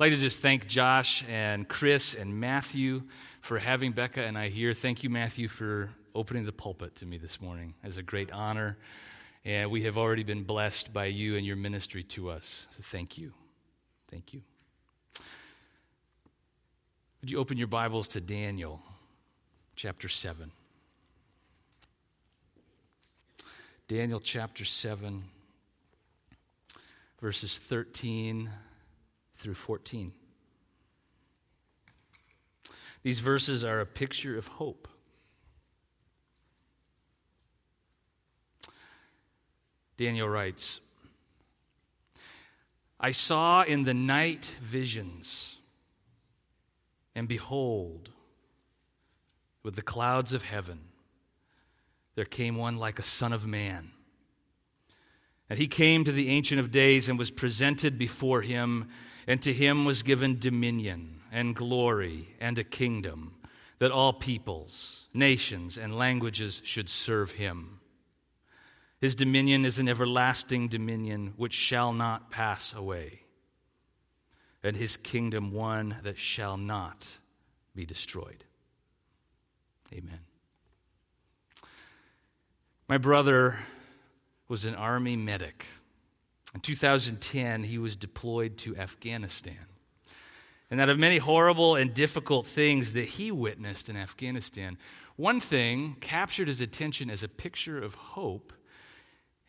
I'd like to just thank Josh and Chris and Matthew for having Becca and I here. Thank you, Matthew, for opening the pulpit to me this morning as a great honor. And we have already been blessed by you and your ministry to us. So thank you. Thank you. Would you open your Bibles to Daniel chapter 7? Daniel chapter 7, verses 13 through 14. These verses are a picture of hope. Daniel writes I saw in the night visions, and behold, with the clouds of heaven, there came one like a son of man. And he came to the Ancient of Days and was presented before him, and to him was given dominion and glory and a kingdom, that all peoples, nations, and languages should serve him. His dominion is an everlasting dominion which shall not pass away, and his kingdom one that shall not be destroyed. Amen. My brother was an army medic. In 2010, he was deployed to Afghanistan. And out of many horrible and difficult things that he witnessed in Afghanistan, one thing captured his attention as a picture of hope.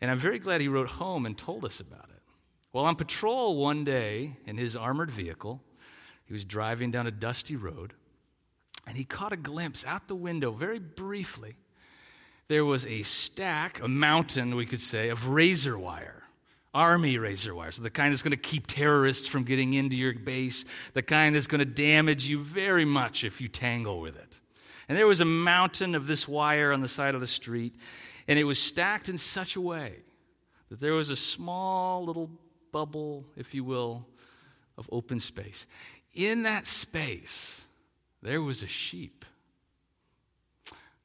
And I'm very glad he wrote home and told us about it. While on patrol one day in his armored vehicle, he was driving down a dusty road, and he caught a glimpse out the window very briefly there was a stack, a mountain, we could say, of razor wire, army razor wire. So the kind that's going to keep terrorists from getting into your base, the kind that's going to damage you very much if you tangle with it. And there was a mountain of this wire on the side of the street, and it was stacked in such a way that there was a small little bubble, if you will, of open space. In that space, there was a sheep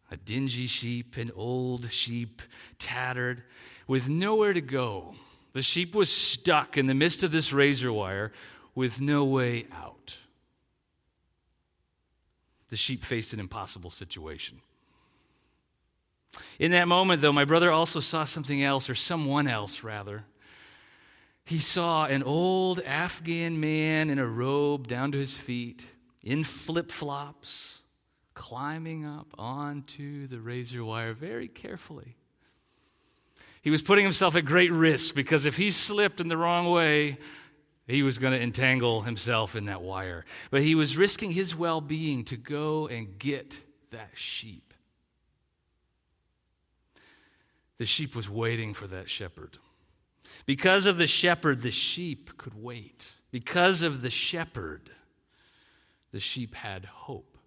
a dingy sheep, an old sheep, tattered, with nowhere to go. The sheep was stuck in the midst of this razor wire with no way out. The sheep faced an impossible situation. In that moment, though, my brother also saw something else, or someone else, rather. He saw an old Afghan man in a robe down to his feet, in flip flops climbing up onto the razor wire very carefully. He was putting himself at great risk because if he slipped in the wrong way, he was going to entangle himself in that wire. But he was risking his well being to go and get that sheep. The sheep was waiting for that shepherd. Because of the shepherd, the sheep could wait. Because of the shepherd, the sheep had hope.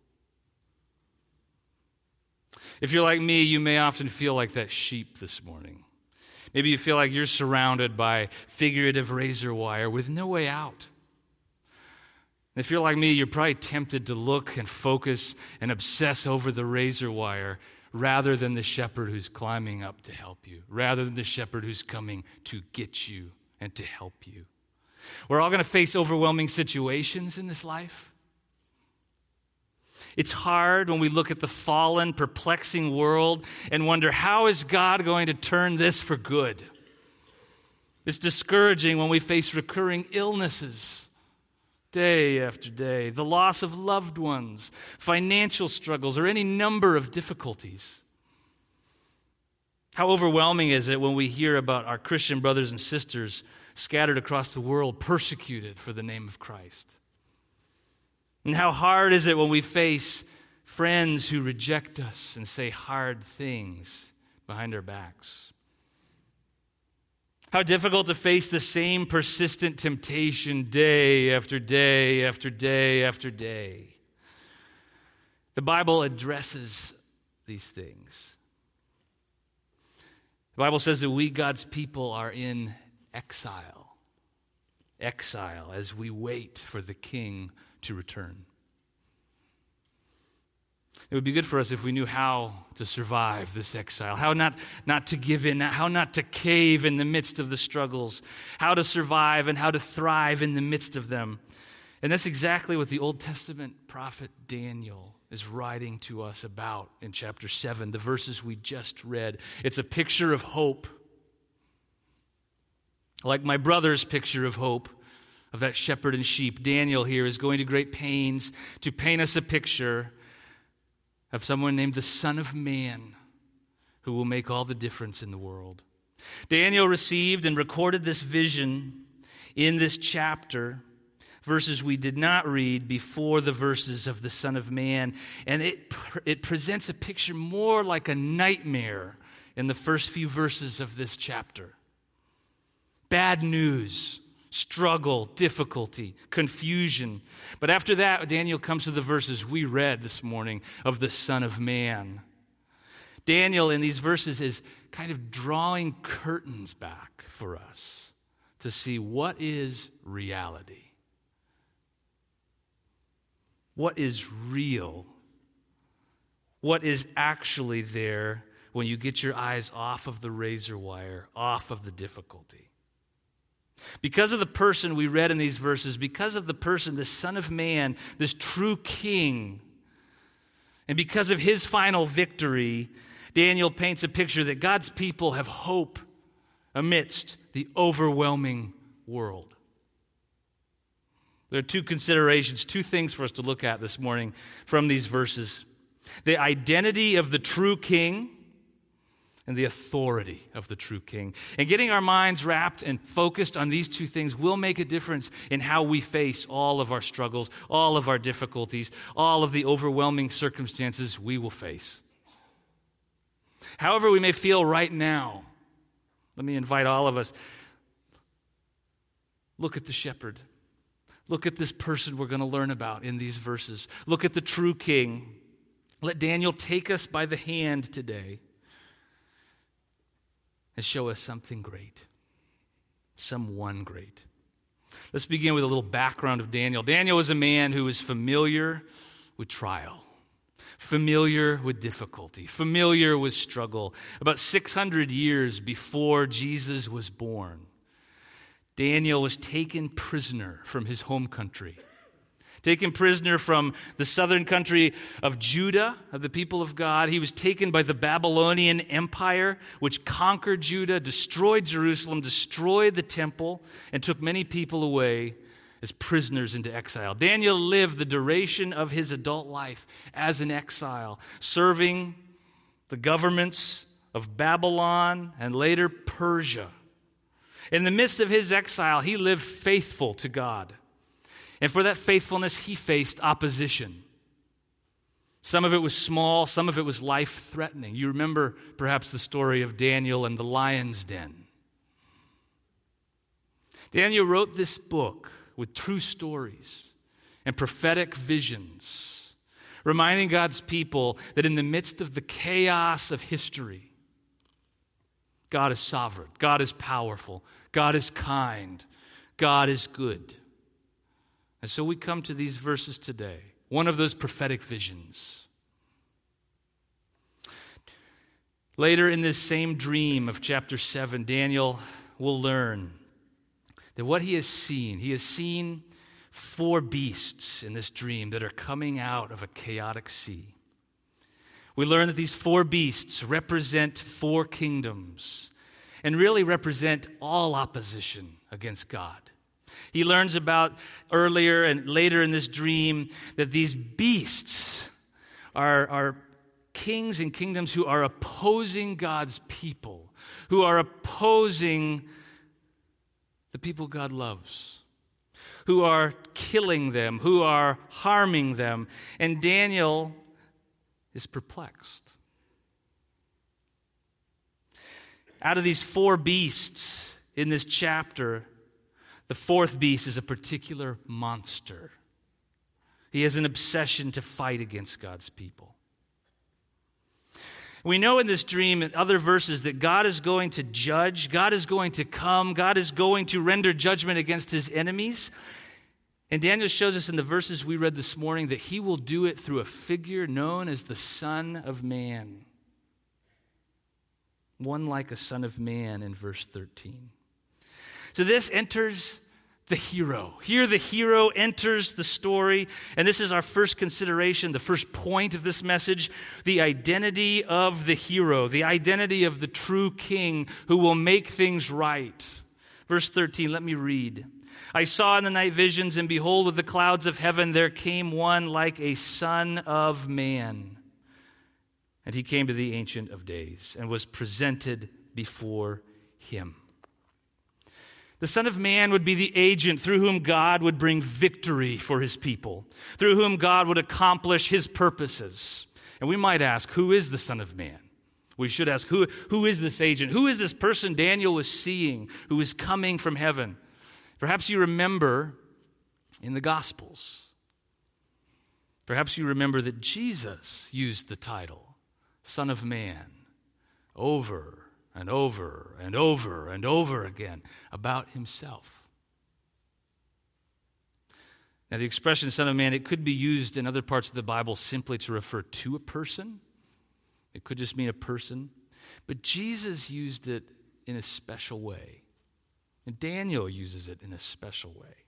If you're like me, you may often feel like that sheep this morning. Maybe you feel like you're surrounded by figurative razor wire with no way out. If you're like me, you're probably tempted to look and focus and obsess over the razor wire rather than the shepherd who's climbing up to help you, rather than the shepherd who's coming to get you and to help you. We're all going to face overwhelming situations in this life. It's hard when we look at the fallen, perplexing world and wonder, how is God going to turn this for good? It's discouraging when we face recurring illnesses day after day, the loss of loved ones, financial struggles, or any number of difficulties. How overwhelming is it when we hear about our Christian brothers and sisters scattered across the world, persecuted for the name of Christ? And how hard is it when we face friends who reject us and say hard things behind our backs? How difficult to face the same persistent temptation day after day after day after day. The Bible addresses these things. The Bible says that we, God's people, are in exile. Exile as we wait for the King to return. It would be good for us if we knew how to survive this exile, how not, not to give in, how not to cave in the midst of the struggles, how to survive and how to thrive in the midst of them. And that's exactly what the Old Testament prophet Daniel is writing to us about in chapter 7, the verses we just read. It's a picture of hope. Like my brother's picture of hope of that shepherd and sheep, Daniel here is going to great pains to paint us a picture of someone named the Son of Man who will make all the difference in the world. Daniel received and recorded this vision in this chapter verses we did not read before the verses of the Son of Man. And it, it presents a picture more like a nightmare in the first few verses of this chapter. Bad news, struggle, difficulty, confusion. But after that, Daniel comes to the verses we read this morning of the Son of Man. Daniel, in these verses, is kind of drawing curtains back for us to see what is reality what is real, what is actually there when you get your eyes off of the razor wire, off of the difficulty. Because of the person we read in these verses, because of the person, the Son of Man, this true King, and because of his final victory, Daniel paints a picture that God's people have hope amidst the overwhelming world. There are two considerations, two things for us to look at this morning from these verses the identity of the true king and the authority of the true king. And getting our minds wrapped and focused on these two things will make a difference in how we face all of our struggles, all of our difficulties, all of the overwhelming circumstances we will face. However, we may feel right now, let me invite all of us look at the shepherd. Look at this person we're going to learn about in these verses. Look at the true king. Let Daniel take us by the hand today and show us something great, someone great. Let's begin with a little background of Daniel. Daniel was a man who was familiar with trial, familiar with difficulty, familiar with struggle. About 600 years before Jesus was born, Daniel was taken prisoner from his home country. Taken prisoner from the southern country of Judah, of the people of God. He was taken by the Babylonian Empire, which conquered Judah, destroyed Jerusalem, destroyed the temple, and took many people away as prisoners into exile. Daniel lived the duration of his adult life as an exile, serving the governments of Babylon and later Persia. In the midst of his exile, he lived faithful to God. And for that faithfulness, he faced opposition. Some of it was small, some of it was life threatening. You remember perhaps the story of Daniel and the lion's den. Daniel wrote this book with true stories and prophetic visions, reminding God's people that in the midst of the chaos of history, God is sovereign, God is powerful, God is kind, God is good. And so we come to these verses today, one of those prophetic visions. Later in this same dream of chapter 7, Daniel will learn that what he has seen, he has seen four beasts in this dream that are coming out of a chaotic sea. We learn that these four beasts represent four kingdoms and really represent all opposition against God. He learns about earlier and later in this dream that these beasts are, are kings and kingdoms who are opposing God's people, who are opposing the people God loves who are killing them, who are harming them. And Daniel is perplexed. Out of these four beasts in this chapter, the fourth beast is a particular monster. He has an obsession to fight against God's people. We know in this dream and other verses that God is going to judge, God is going to come, God is going to render judgment against his enemies. And Daniel shows us in the verses we read this morning that he will do it through a figure known as the Son of Man. One like a Son of Man in verse 13. So this enters the hero. Here, the hero enters the story, and this is our first consideration, the first point of this message the identity of the hero, the identity of the true king who will make things right. Verse 13, let me read. I saw in the night visions, and behold, with the clouds of heaven there came one like a son of man. And he came to the Ancient of Days and was presented before him. The Son of Man would be the agent through whom God would bring victory for his people, through whom God would accomplish his purposes. And we might ask, who is the Son of Man? We should ask, who, who is this agent? Who is this person Daniel was seeing who is coming from heaven? Perhaps you remember in the Gospels. Perhaps you remember that Jesus used the title Son of Man over and over and over and over again about himself. Now, the expression Son of Man, it could be used in other parts of the Bible simply to refer to a person. It could just mean a person. But Jesus used it in a special way. And Daniel uses it in a special way.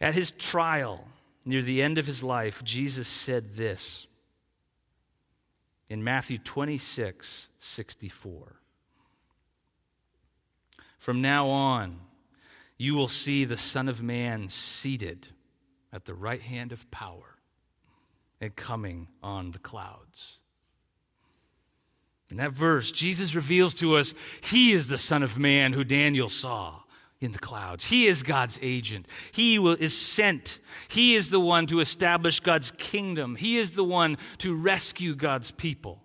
At his trial, near the end of his life, Jesus said this in Matthew 26 64. From now on, you will see the Son of Man seated at the right hand of power and coming on the clouds. In that verse, Jesus reveals to us he is the Son of Man who Daniel saw in the clouds. He is God's agent. He will, is sent. He is the one to establish God's kingdom. He is the one to rescue God's people.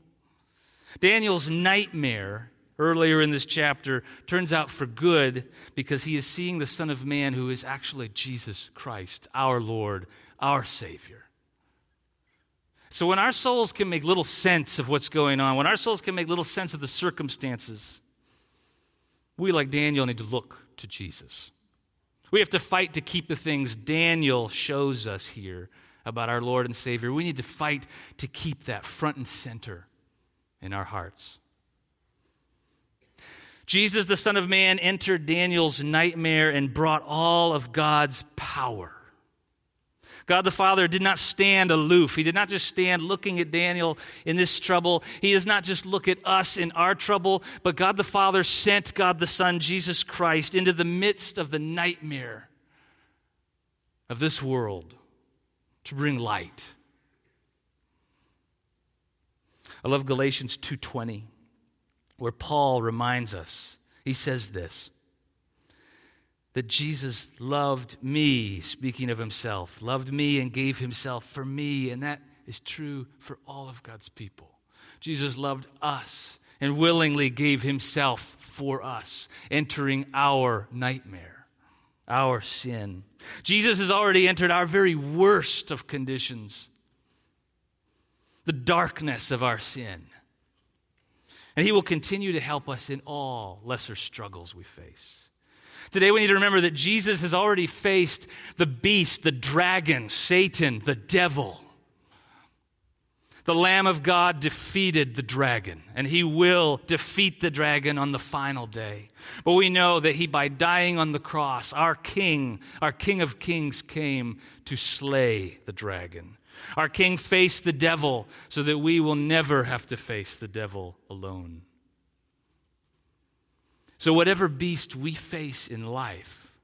Daniel's nightmare earlier in this chapter turns out for good because he is seeing the Son of Man who is actually Jesus Christ, our Lord, our Savior. So when our souls can make little sense of what's going on, when our souls can make little sense of the circumstances, we, like Daniel, need to look to Jesus. We have to fight to keep the things Daniel shows us here about our Lord and Savior. We need to fight to keep that front and center in our hearts. Jesus, the Son of Man, entered Daniel's nightmare and brought all of God's power. God the Father did not stand aloof. He did not just stand looking at Daniel in this trouble. He does not just look at us in our trouble, but God the Father sent God the Son, Jesus Christ, into the midst of the nightmare of this world to bring light. I love Galatians 2:20 where Paul reminds us. He says this that Jesus loved me, speaking of himself, loved me and gave himself for me. And that is true for all of God's people. Jesus loved us and willingly gave himself for us, entering our nightmare, our sin. Jesus has already entered our very worst of conditions, the darkness of our sin. And he will continue to help us in all lesser struggles we face. Today we need to remember that Jesus has already faced the beast, the dragon, Satan, the devil. The Lamb of God defeated the dragon, and he will defeat the dragon on the final day. But we know that he, by dying on the cross, our King, our King of Kings, came to slay the dragon. Our King faced the devil so that we will never have to face the devil alone. So, whatever beast we face in life,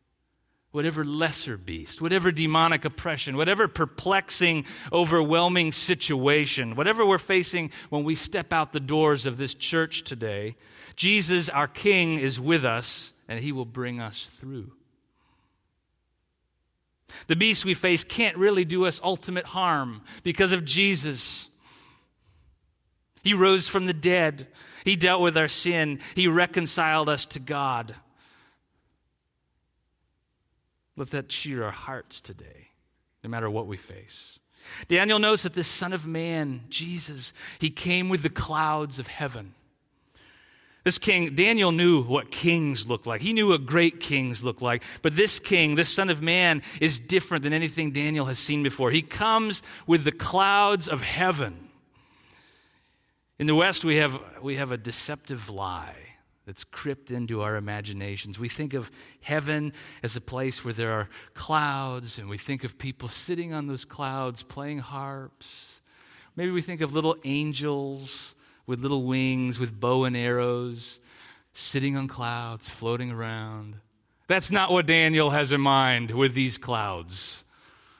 whatever lesser beast, whatever demonic oppression, whatever perplexing, overwhelming situation, whatever we're facing when we step out the doors of this church today, Jesus, our King, is with us and he will bring us through. The beast we face can't really do us ultimate harm because of Jesus. He rose from the dead. He dealt with our sin. He reconciled us to God. Let that cheer our hearts today, no matter what we face. Daniel knows that this Son of Man, Jesus, he came with the clouds of heaven. This king, Daniel knew what kings look like. He knew what great kings look like. But this king, this Son of Man, is different than anything Daniel has seen before. He comes with the clouds of heaven. In the West, we have, we have a deceptive lie that's crept into our imaginations. We think of heaven as a place where there are clouds, and we think of people sitting on those clouds playing harps. Maybe we think of little angels with little wings, with bow and arrows, sitting on clouds, floating around. That's not what Daniel has in mind with these clouds.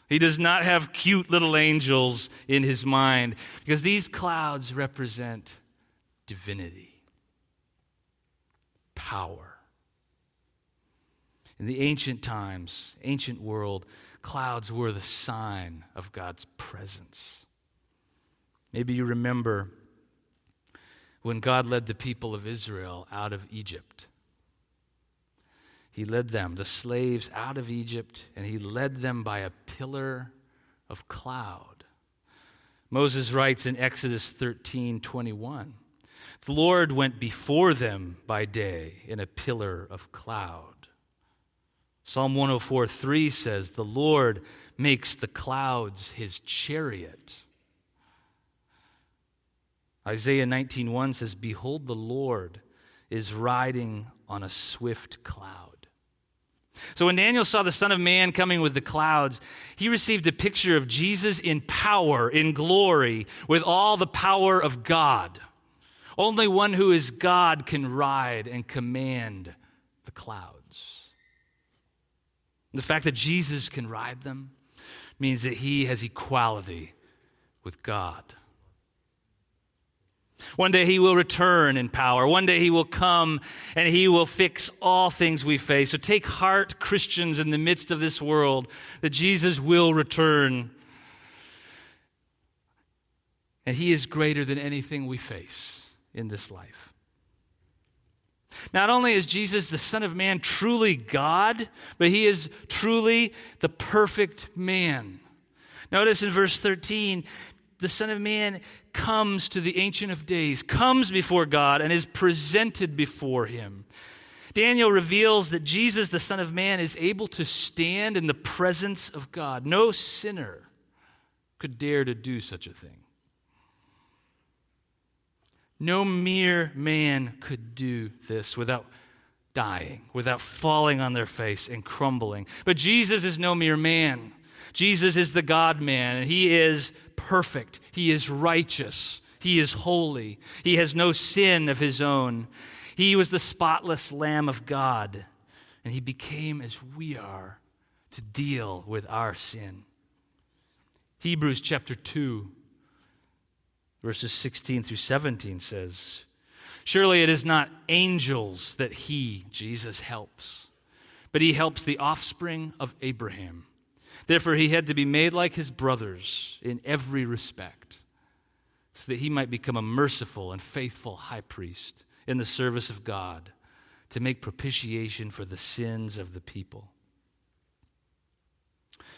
He does not have cute little angels in his mind because these clouds represent divinity, power. In the ancient times, ancient world, clouds were the sign of God's presence. Maybe you remember when God led the people of Israel out of Egypt. He led them, the slaves, out of Egypt, and he led them by a pillar of cloud. Moses writes in Exodus 13 21, The Lord went before them by day in a pillar of cloud. Psalm 104 3 says, The Lord makes the clouds his chariot. Isaiah 19:1 says, "Behold the Lord is riding on a swift cloud." So when Daniel saw the Son of Man coming with the clouds, he received a picture of Jesus in power, in glory, with all the power of God. Only one who is God can ride and command the clouds. The fact that Jesus can ride them means that he has equality with God. One day he will return in power. One day he will come and he will fix all things we face. So take heart, Christians, in the midst of this world, that Jesus will return. And he is greater than anything we face in this life. Not only is Jesus, the Son of Man, truly God, but he is truly the perfect man. Notice in verse 13, the Son of Man comes to the Ancient of Days, comes before God, and is presented before him. Daniel reveals that Jesus, the Son of Man, is able to stand in the presence of God. No sinner could dare to do such a thing. No mere man could do this without dying, without falling on their face and crumbling. But Jesus is no mere man. Jesus is the God man, and he is perfect. He is righteous. He is holy. He has no sin of his own. He was the spotless Lamb of God, and he became as we are to deal with our sin. Hebrews chapter 2, verses 16 through 17 says, Surely it is not angels that he, Jesus, helps, but he helps the offspring of Abraham. Therefore, he had to be made like his brothers in every respect, so that he might become a merciful and faithful high priest in the service of God to make propitiation for the sins of the people.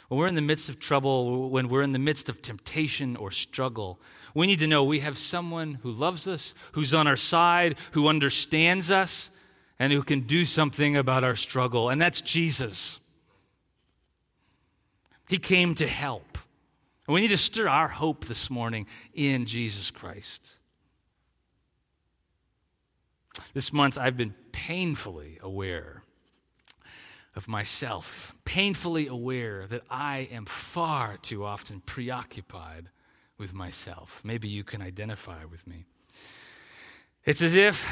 When we're in the midst of trouble, when we're in the midst of temptation or struggle, we need to know we have someone who loves us, who's on our side, who understands us, and who can do something about our struggle, and that's Jesus. He came to help. And we need to stir our hope this morning in Jesus Christ. This month, I've been painfully aware of myself, painfully aware that I am far too often preoccupied with myself. Maybe you can identify with me. It's as if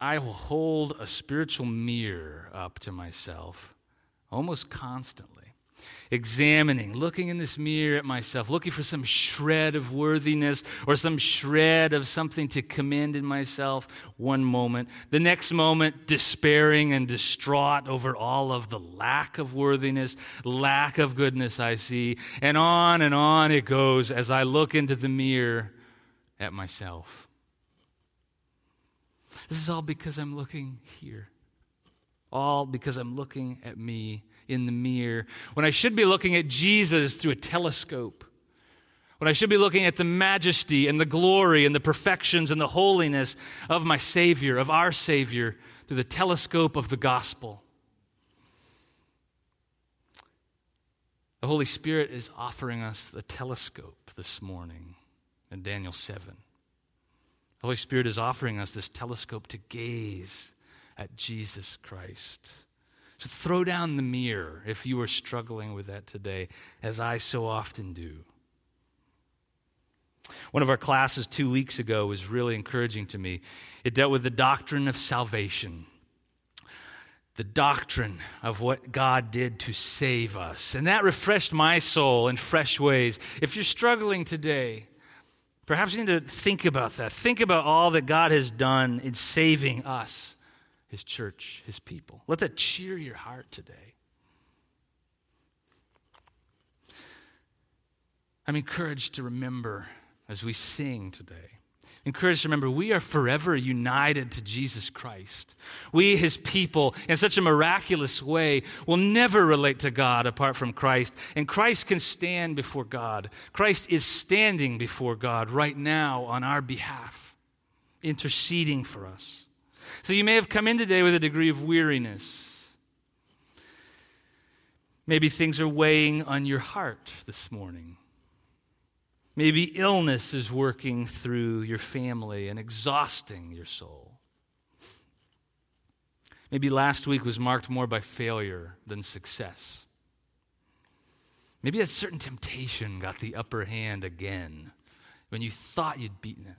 I will hold a spiritual mirror up to myself almost constantly examining, looking in this mirror at myself, looking for some shred of worthiness or some shred of something to commend in myself one moment. The next moment, despairing and distraught over all of the lack of worthiness, lack of goodness I see. And on and on it goes as I look into the mirror at myself. This is all because I'm looking here. All because I'm looking at me in the mirror, when I should be looking at Jesus through a telescope, when I should be looking at the majesty and the glory and the perfections and the holiness of my Savior, of our Savior, through the telescope of the gospel. The Holy Spirit is offering us the telescope this morning in Daniel 7. The Holy Spirit is offering us this telescope to gaze at Jesus Christ. Throw down the mirror if you are struggling with that today, as I so often do. One of our classes two weeks ago was really encouraging to me. It dealt with the doctrine of salvation, the doctrine of what God did to save us. And that refreshed my soul in fresh ways. If you're struggling today, perhaps you need to think about that. Think about all that God has done in saving us, His church, His people. Let that cheer your heart today. I'm encouraged to remember as we sing today. Encouraged to remember we are forever united to Jesus Christ. We, his people, in such a miraculous way, will never relate to God apart from Christ. And Christ can stand before God. Christ is standing before God right now on our behalf, interceding for us. So you may have come in today with a degree of weariness. Maybe things are weighing on your heart this morning. Maybe illness is working through your family and exhausting your soul. Maybe last week was marked more by failure than success. Maybe a certain temptation got the upper hand again when you thought you'd beaten it.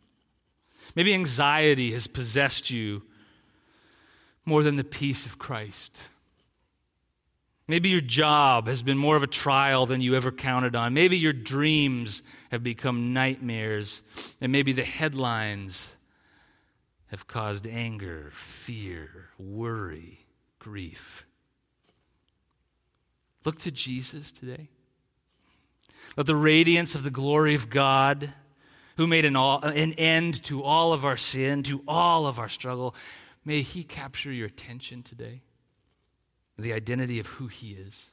Maybe anxiety has possessed you more than the peace of Christ. Maybe your job has been more of a trial than you ever counted on. Maybe your dreams have become nightmares. And maybe the headlines have caused anger, fear, worry, grief. Look to Jesus today. Let the radiance of the glory of God, who made an, all, an end to all of our sin, to all of our struggle, may He capture your attention today the identity of who he is.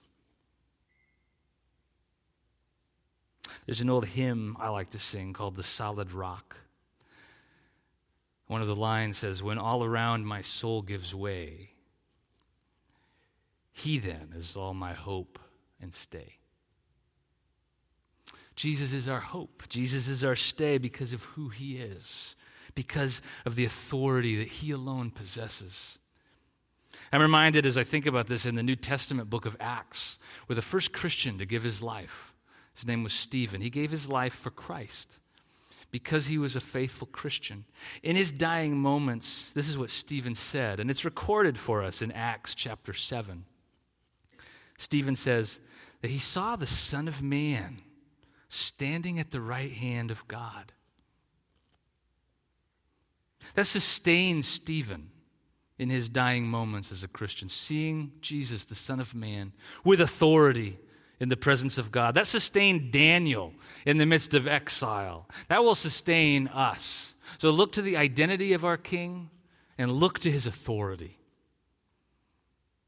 There's an old hymn I like to sing called The Solid Rock. One of the lines says, When all around my soul gives way, he then is all my hope and stay. Jesus is our hope. Jesus is our stay because of who he is, because of the authority that he alone possesses. I'm reminded as I think about this in the New Testament book of Acts, where the first Christian to give his life, his name was Stephen. He gave his life for Christ because he was a faithful Christian. In his dying moments, this is what Stephen said, and it's recorded for us in Acts chapter 7. Stephen says that he saw the Son of Man standing at the right hand of God. That sustained Stephen in his dying moments as a Christian, seeing Jesus, the Son of Man, with authority in the presence of God. That sustained Daniel in the midst of exile. That will sustain us. So look to the identity of our King and look to his authority.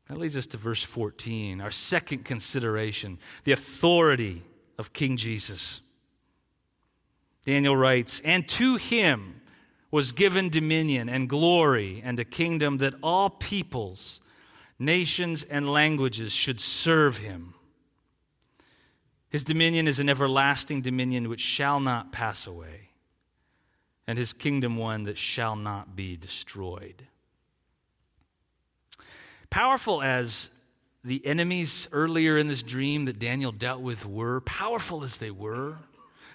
That leads us to verse 14, our second consideration the authority of King Jesus. Daniel writes, And to him, was given dominion and glory and a kingdom that all peoples, nations, and languages should serve him. His dominion is an everlasting dominion which shall not pass away, and his kingdom one that shall not be destroyed. Powerful as the enemies earlier in this dream that Daniel dealt with were, powerful as they were,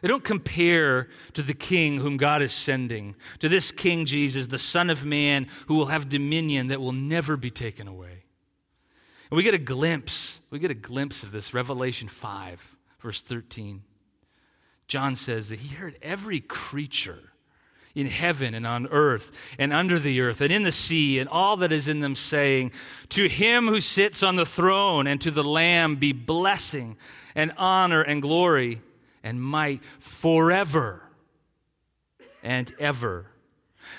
they don't compare to the king whom God is sending, to this King Jesus, the Son of Man, who will have dominion that will never be taken away. And we get a glimpse, we get a glimpse of this, Revelation 5, verse 13. John says that he heard every creature in heaven and on earth and under the earth and in the sea and all that is in them saying, To him who sits on the throne and to the Lamb be blessing and honor and glory and might forever and ever.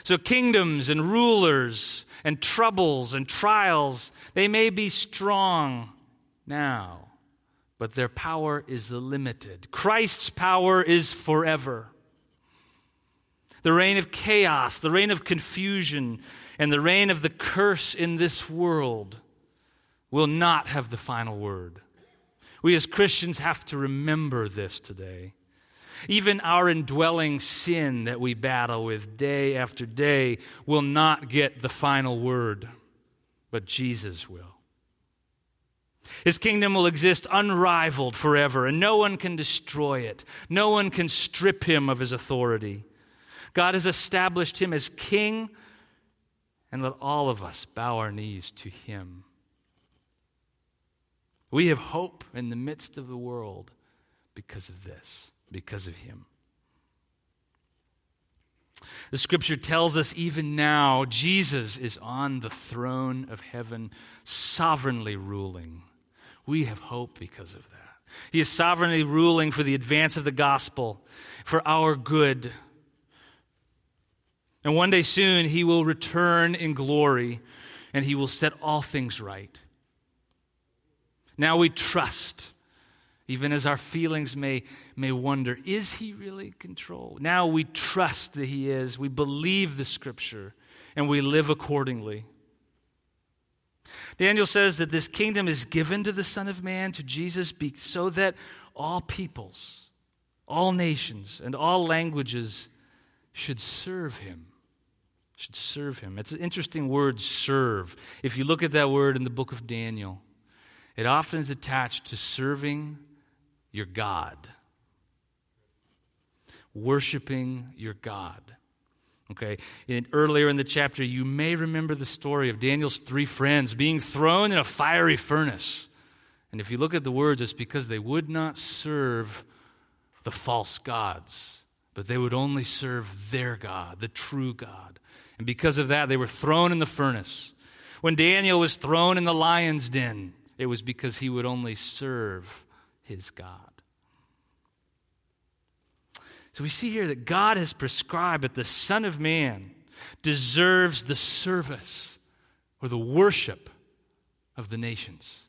So, kingdoms and rulers and troubles and trials, they may be strong now, but their power is limited. Christ's power is forever. The reign of chaos, the reign of confusion, and the reign of the curse in this world will not have the final word. We as Christians have to remember this today. Even our indwelling sin that we battle with day after day will not get the final word. but Jesus will. His kingdom will exist unrivaled forever, and no one can destroy it. No one can strip him of his authority. God has established him as king, and let all of us bow our knees to him. We have hope in the midst of the world because of this, because of him. The scripture tells us even now Jesus is on the throne of heaven, sovereignly ruling. We have hope because of that. He is sovereignly ruling for the advance of the gospel, for our good. And one day soon, he will return in glory and he will set all things right. Now we trust even as our feelings may, may wonder, is he really in control? Now we trust that he is. We believe the scripture and we live accordingly. Daniel says that this kingdom is given to the Son of Man, to Jesus, so that all peoples, all nations, and all languages should serve him. Should serve him. It's an interesting word, serve. If you look at that word in the book of Daniel, it often is attached to serving your God. Worshiping your God. Okay, earlier in the chapter, you may remember the story of Daniel's three friends being thrown in a fiery furnace. And if you look at the words, it's because they would not serve the false gods, but they would only serve their God, the true God. And because of that, they were thrown in the furnace. When Daniel was thrown in the lion's den, it was because he would only serve his God. So we see here that God has prescribed that the Son of Man deserves the service or the worship of the nations.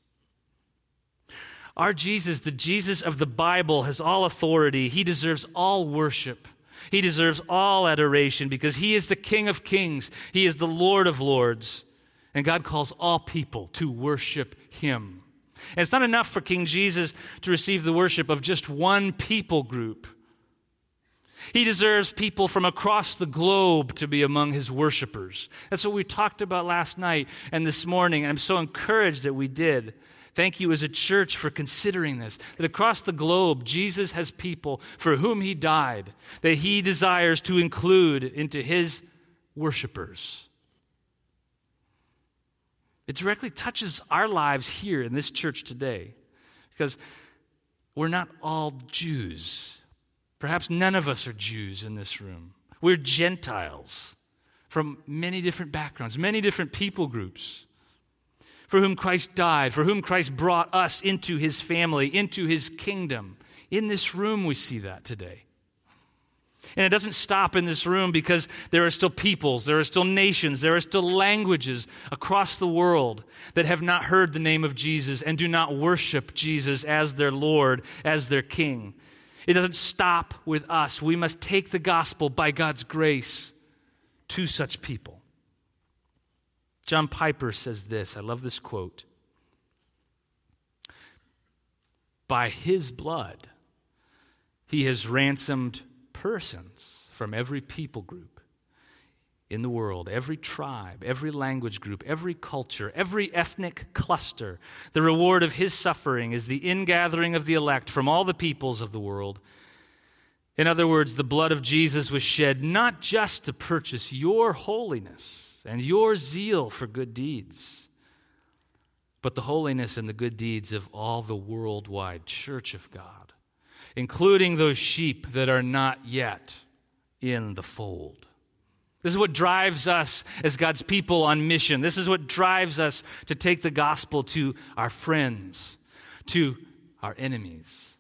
Our Jesus, the Jesus of the Bible, has all authority. He deserves all worship. He deserves all adoration because he is the King of kings. He is the Lord of lords. And God calls all people to worship him. And it's not enough for King Jesus to receive the worship of just one people group. He deserves people from across the globe to be among his worshipers. That's what we talked about last night and this morning, and I'm so encouraged that we did. Thank you as a church for considering this. That across the globe, Jesus has people for whom he died, that he desires to include into his worshipers. It directly touches our lives here in this church today because we're not all Jews. Perhaps none of us are Jews in this room. We're Gentiles from many different backgrounds, many different people groups, for whom Christ died, for whom Christ brought us into his family, into his kingdom. In this room, we see that today. And it doesn't stop in this room because there are still peoples, there are still nations, there are still languages across the world that have not heard the name of Jesus and do not worship Jesus as their Lord, as their King. It doesn't stop with us. We must take the gospel by God's grace to such people. John Piper says this. I love this quote. By his blood, he has ransomed persons from every people group in the world, every tribe, every language group, every culture, every ethnic cluster. The reward of his suffering is the ingathering of the elect from all the peoples of the world. In other words, the blood of Jesus was shed not just to purchase your holiness and your zeal for good deeds, but the holiness and the good deeds of all the worldwide church of God including those sheep that are not yet in the fold. This is what drives us as God's people on mission. This is what drives us to take the gospel to our friends, to our enemies.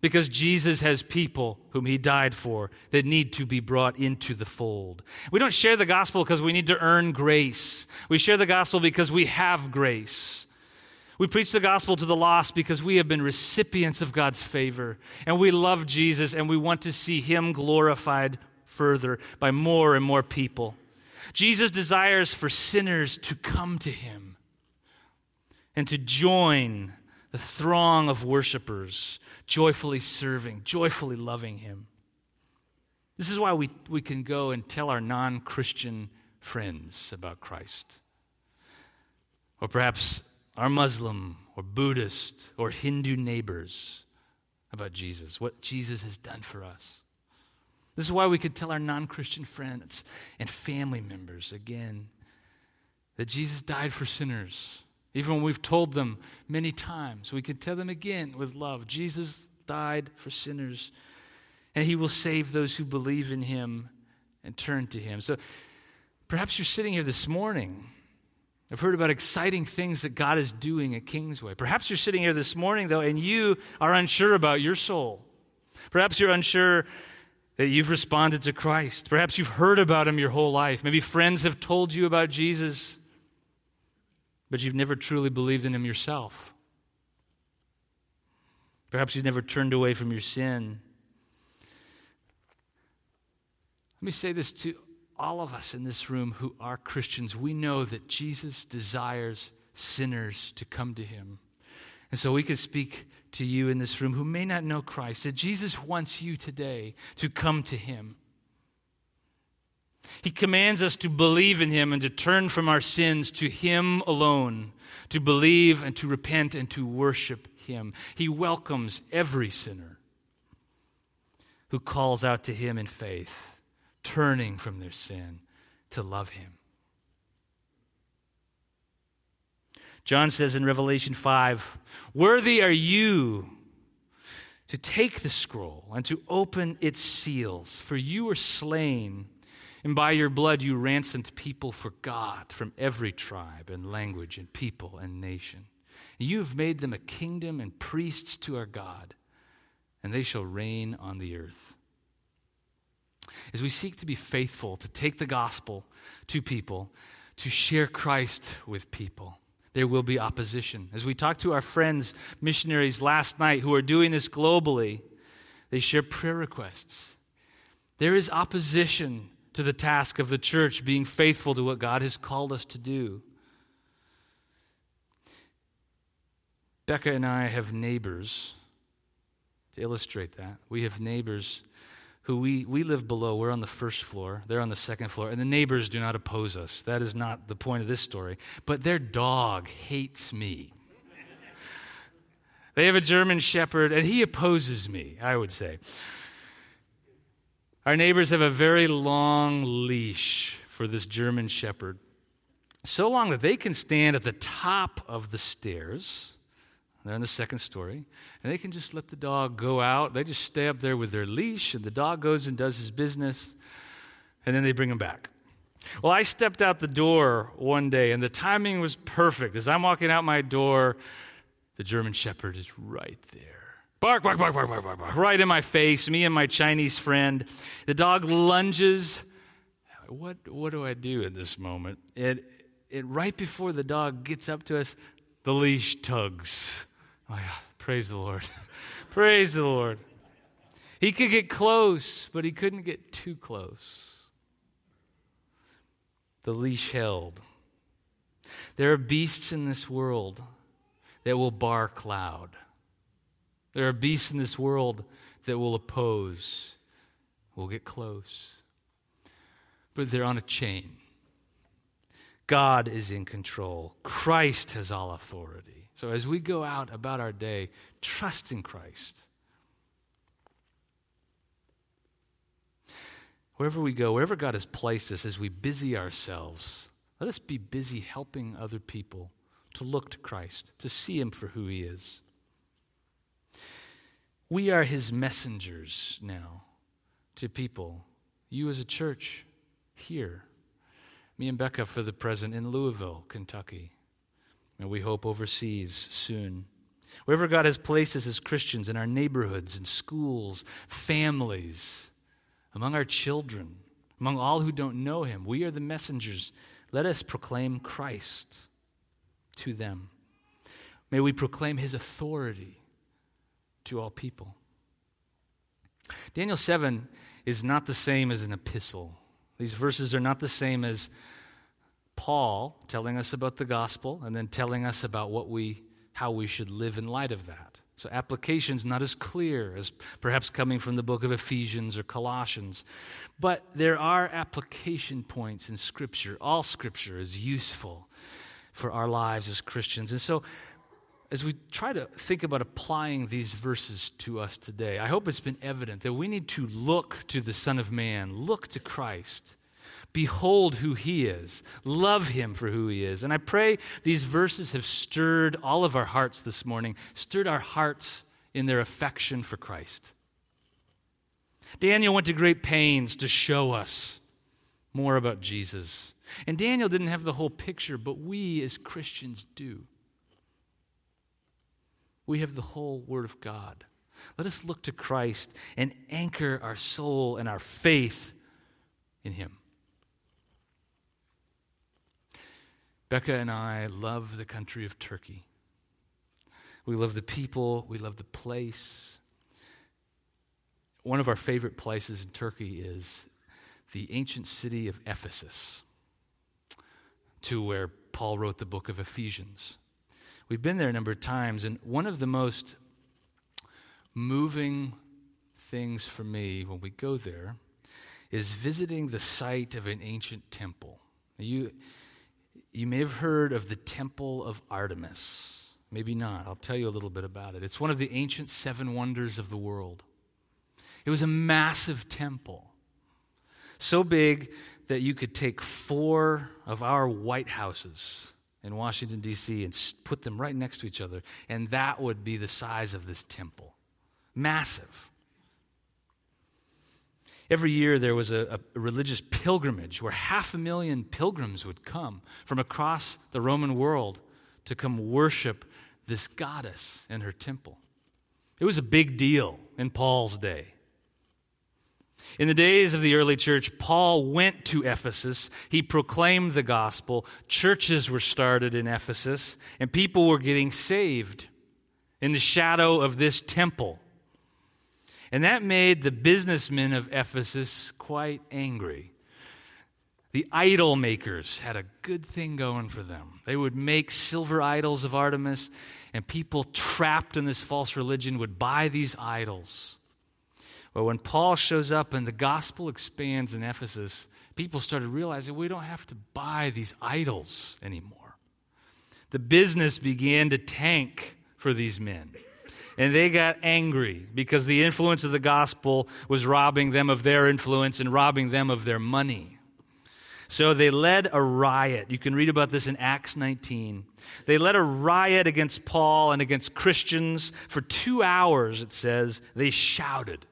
Because Jesus has people whom he died for that need to be brought into the fold. We don't share the gospel because we need to earn grace. We share the gospel because we have grace. We preach the gospel to the lost because we have been recipients of God's favor and we love Jesus and we want to see him glorified further by more and more people. Jesus desires for sinners to come to him and to join the throng of worshipers, joyfully serving, joyfully loving him. This is why we, we can go and tell our non Christian friends about Christ. or perhaps our Muslim or Buddhist or Hindu neighbors about Jesus, what Jesus has done for us. This is why we could tell our non Christian friends and family members again that Jesus died for sinners. Even when we've told them many times, we can tell them again with love Jesus died for sinners, and he will save those who believe in him and turn to him. So perhaps you're sitting here this morning. I've heard about exciting things that God is doing at Kingsway. Perhaps you're sitting here this morning, though, and you are unsure about your soul. Perhaps you're unsure that you've responded to Christ. Perhaps you've heard about him your whole life. Maybe friends have told you about Jesus but you've never truly believed in Him yourself. Perhaps you've never turned away from your sin. Let me say this to all of us in this room who are Christians. We know that Jesus desires sinners to come to Him. And so we could speak to you in this room who may not know Christ that Jesus wants you today to come to Him. He commands us to believe in Him and to turn from our sins to Him alone, to believe and to repent and to worship Him. He welcomes every sinner who calls out to Him in faith, turning from their sin to love Him. John says in Revelation 5 Worthy are you to take the scroll and to open its seals, for you were slain and by your blood you ransomed people for God from every tribe and language and people and nation. You have made them a kingdom and priests to our God, and they shall reign on the earth. As we seek to be faithful, to take the gospel to people, to share Christ with people, there will be opposition. As we talked to our friends, missionaries last night who are doing this globally, they share prayer requests. There is opposition to the task of the church being faithful to what God has called us to do. Becca and I have neighbors. To illustrate that, we have neighbors who we, we live below. We're on the first floor, they're on the second floor, and the neighbors do not oppose us. That is not the point of this story. But their dog hates me. they have a German shepherd, and he opposes me, I would say. Our neighbors have a very long leash for this German shepherd, so long that they can stand at the top of the stairs. They're in the second story, and they can just let the dog go out. They just stay up there with their leash, and the dog goes and does his business, and then they bring him back. Well, I stepped out the door one day, and the timing was perfect. As I'm walking out my door, the German shepherd is right there. Bark, bark, bark, bark, bark, bark, bark, right in my face, me and my Chinese friend. The dog lunges. What, what do I do in this moment? It, right before the dog gets up to us, the leash tugs. Oh, yeah. Praise the Lord. Praise the Lord. He could get close, but he couldn't get too close. The leash held. There are beasts in this world that will bark loud. There are beasts in this world that will oppose, will get close, but they're on a chain. God is in control. Christ has all authority. So as we go out about our day, trust in Christ. Wherever we go, wherever God has placed us, as we busy ourselves, let us be busy helping other people to look to Christ, to see Him for who He is. We are his messengers now to people. You as a church here. Me and Becca for the present in Louisville, Kentucky. And we hope overseas soon. Wherever God has placed us as Christians in our neighborhoods, in schools, families, among our children, among all who don't know him, we are the messengers. Let us proclaim Christ to them. May we proclaim his authority to all people. Daniel 7 is not the same as an epistle. These verses are not the same as Paul telling us about the gospel and then telling us about what we, how we should live in light of that. So application's not as clear as perhaps coming from the book of Ephesians or Colossians. But there are application points in Scripture. All Scripture is useful for our lives as Christians. And so, as we try to think about applying these verses to us today, I hope it's been evident that we need to look to the Son of Man, look to Christ, behold who he is, love him for who he is. And I pray these verses have stirred all of our hearts this morning, stirred our hearts in their affection for Christ. Daniel went to great pains to show us more about Jesus. And Daniel didn't have the whole picture, but we as Christians do. We have the whole Word of God. Let us look to Christ and anchor our soul and our faith in Him. Becca and I love the country of Turkey. We love the people, we love the place. One of our favorite places in Turkey is the ancient city of Ephesus, to where Paul wrote the book of Ephesians. We've been there a number of times, and one of the most moving things for me when we go there is visiting the site of an ancient temple. You, you may have heard of the Temple of Artemis. Maybe not. I'll tell you a little bit about it. It's one of the ancient seven wonders of the world. It was a massive temple, so big that you could take four of our White Houses in Washington, D.C., and put them right next to each other, and that would be the size of this temple. Massive. Every year there was a, a, religious pilgrimage where half a million pilgrims would come from across the Roman world to come worship this goddess in her temple. It was a big deal in Paul's day. In the days of the early church, Paul went to Ephesus. He proclaimed the gospel. Churches were started in Ephesus, and people were getting saved in the shadow of this temple. And that made the businessmen of Ephesus quite angry. The idol makers had a good thing going for them. They would make silver idols of Artemis, and people trapped in this false religion would buy these idols. Well, when Paul shows up and the gospel expands in Ephesus, people started realizing we don't have to buy these idols anymore. The business began to tank for these men. And they got angry because the influence of the gospel was robbing them of their influence and robbing them of their money. So they led a riot. You can read about this in Acts 19. They led a riot against Paul and against Christians. For two hours, it says, they shouted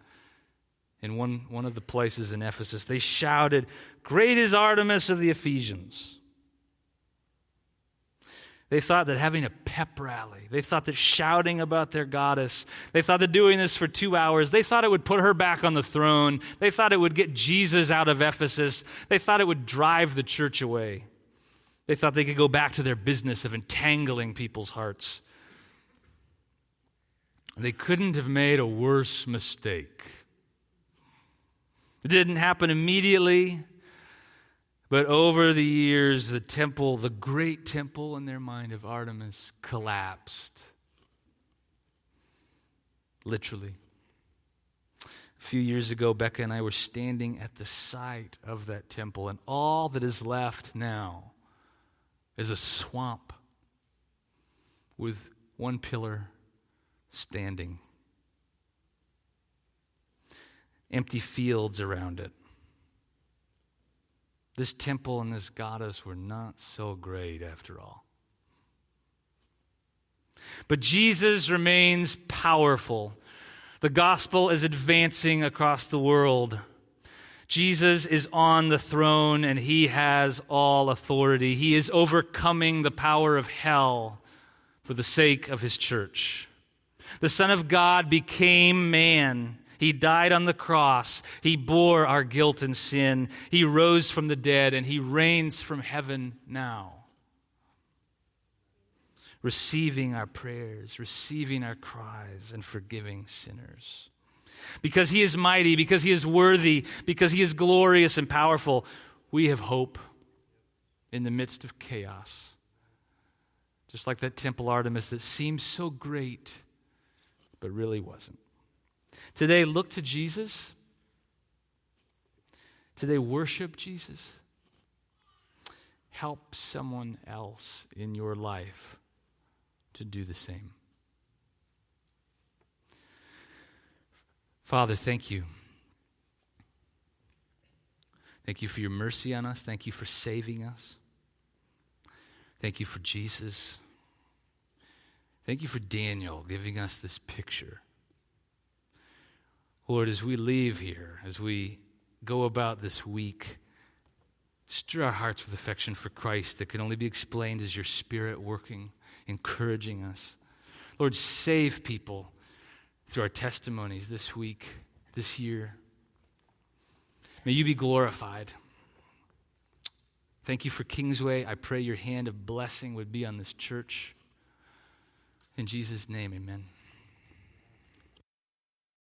in one, one of the places in Ephesus. They shouted, Great is Artemis of the Ephesians. They thought that having a pep rally, they thought that shouting about their goddess, they thought that doing this for two hours, they thought it would put her back on the throne. They thought it would get Jesus out of Ephesus. They thought it would drive the church away. They thought they could go back to their business of entangling people's hearts. They couldn't have made a worse mistake. It didn't happen immediately, but over the years, the temple, the great temple in their mind of Artemis, collapsed. Literally. A few years ago, Becca and I were standing at the site of that temple, and all that is left now is a swamp with one pillar standing empty fields around it. This temple and this goddess were not so great after all. But Jesus remains powerful. The gospel is advancing across the world. Jesus is on the throne and he has all authority. He is overcoming the power of hell for the sake of his church. The Son of God became man he died on the cross. He bore our guilt and sin. He rose from the dead, and He reigns from heaven now. Receiving our prayers, receiving our cries, and forgiving sinners. Because He is mighty, because He is worthy, because He is glorious and powerful, we have hope in the midst of chaos. Just like that temple Artemis that seemed so great, but really wasn't. Today, look to Jesus. Today, worship Jesus. help someone else in your life to do the same. Father, thank you. Thank you for your mercy on us. Thank you for saving us. Thank you for Jesus. Thank you for Daniel giving us this picture. Lord, as we leave here, as we go about this week, stir our hearts with affection for Christ that can only be explained as your Spirit working, encouraging us. Lord, save people through our testimonies this week, this year. May you be glorified. Thank you for Kingsway. I pray your hand of blessing would be on this church. In Jesus' name, amen.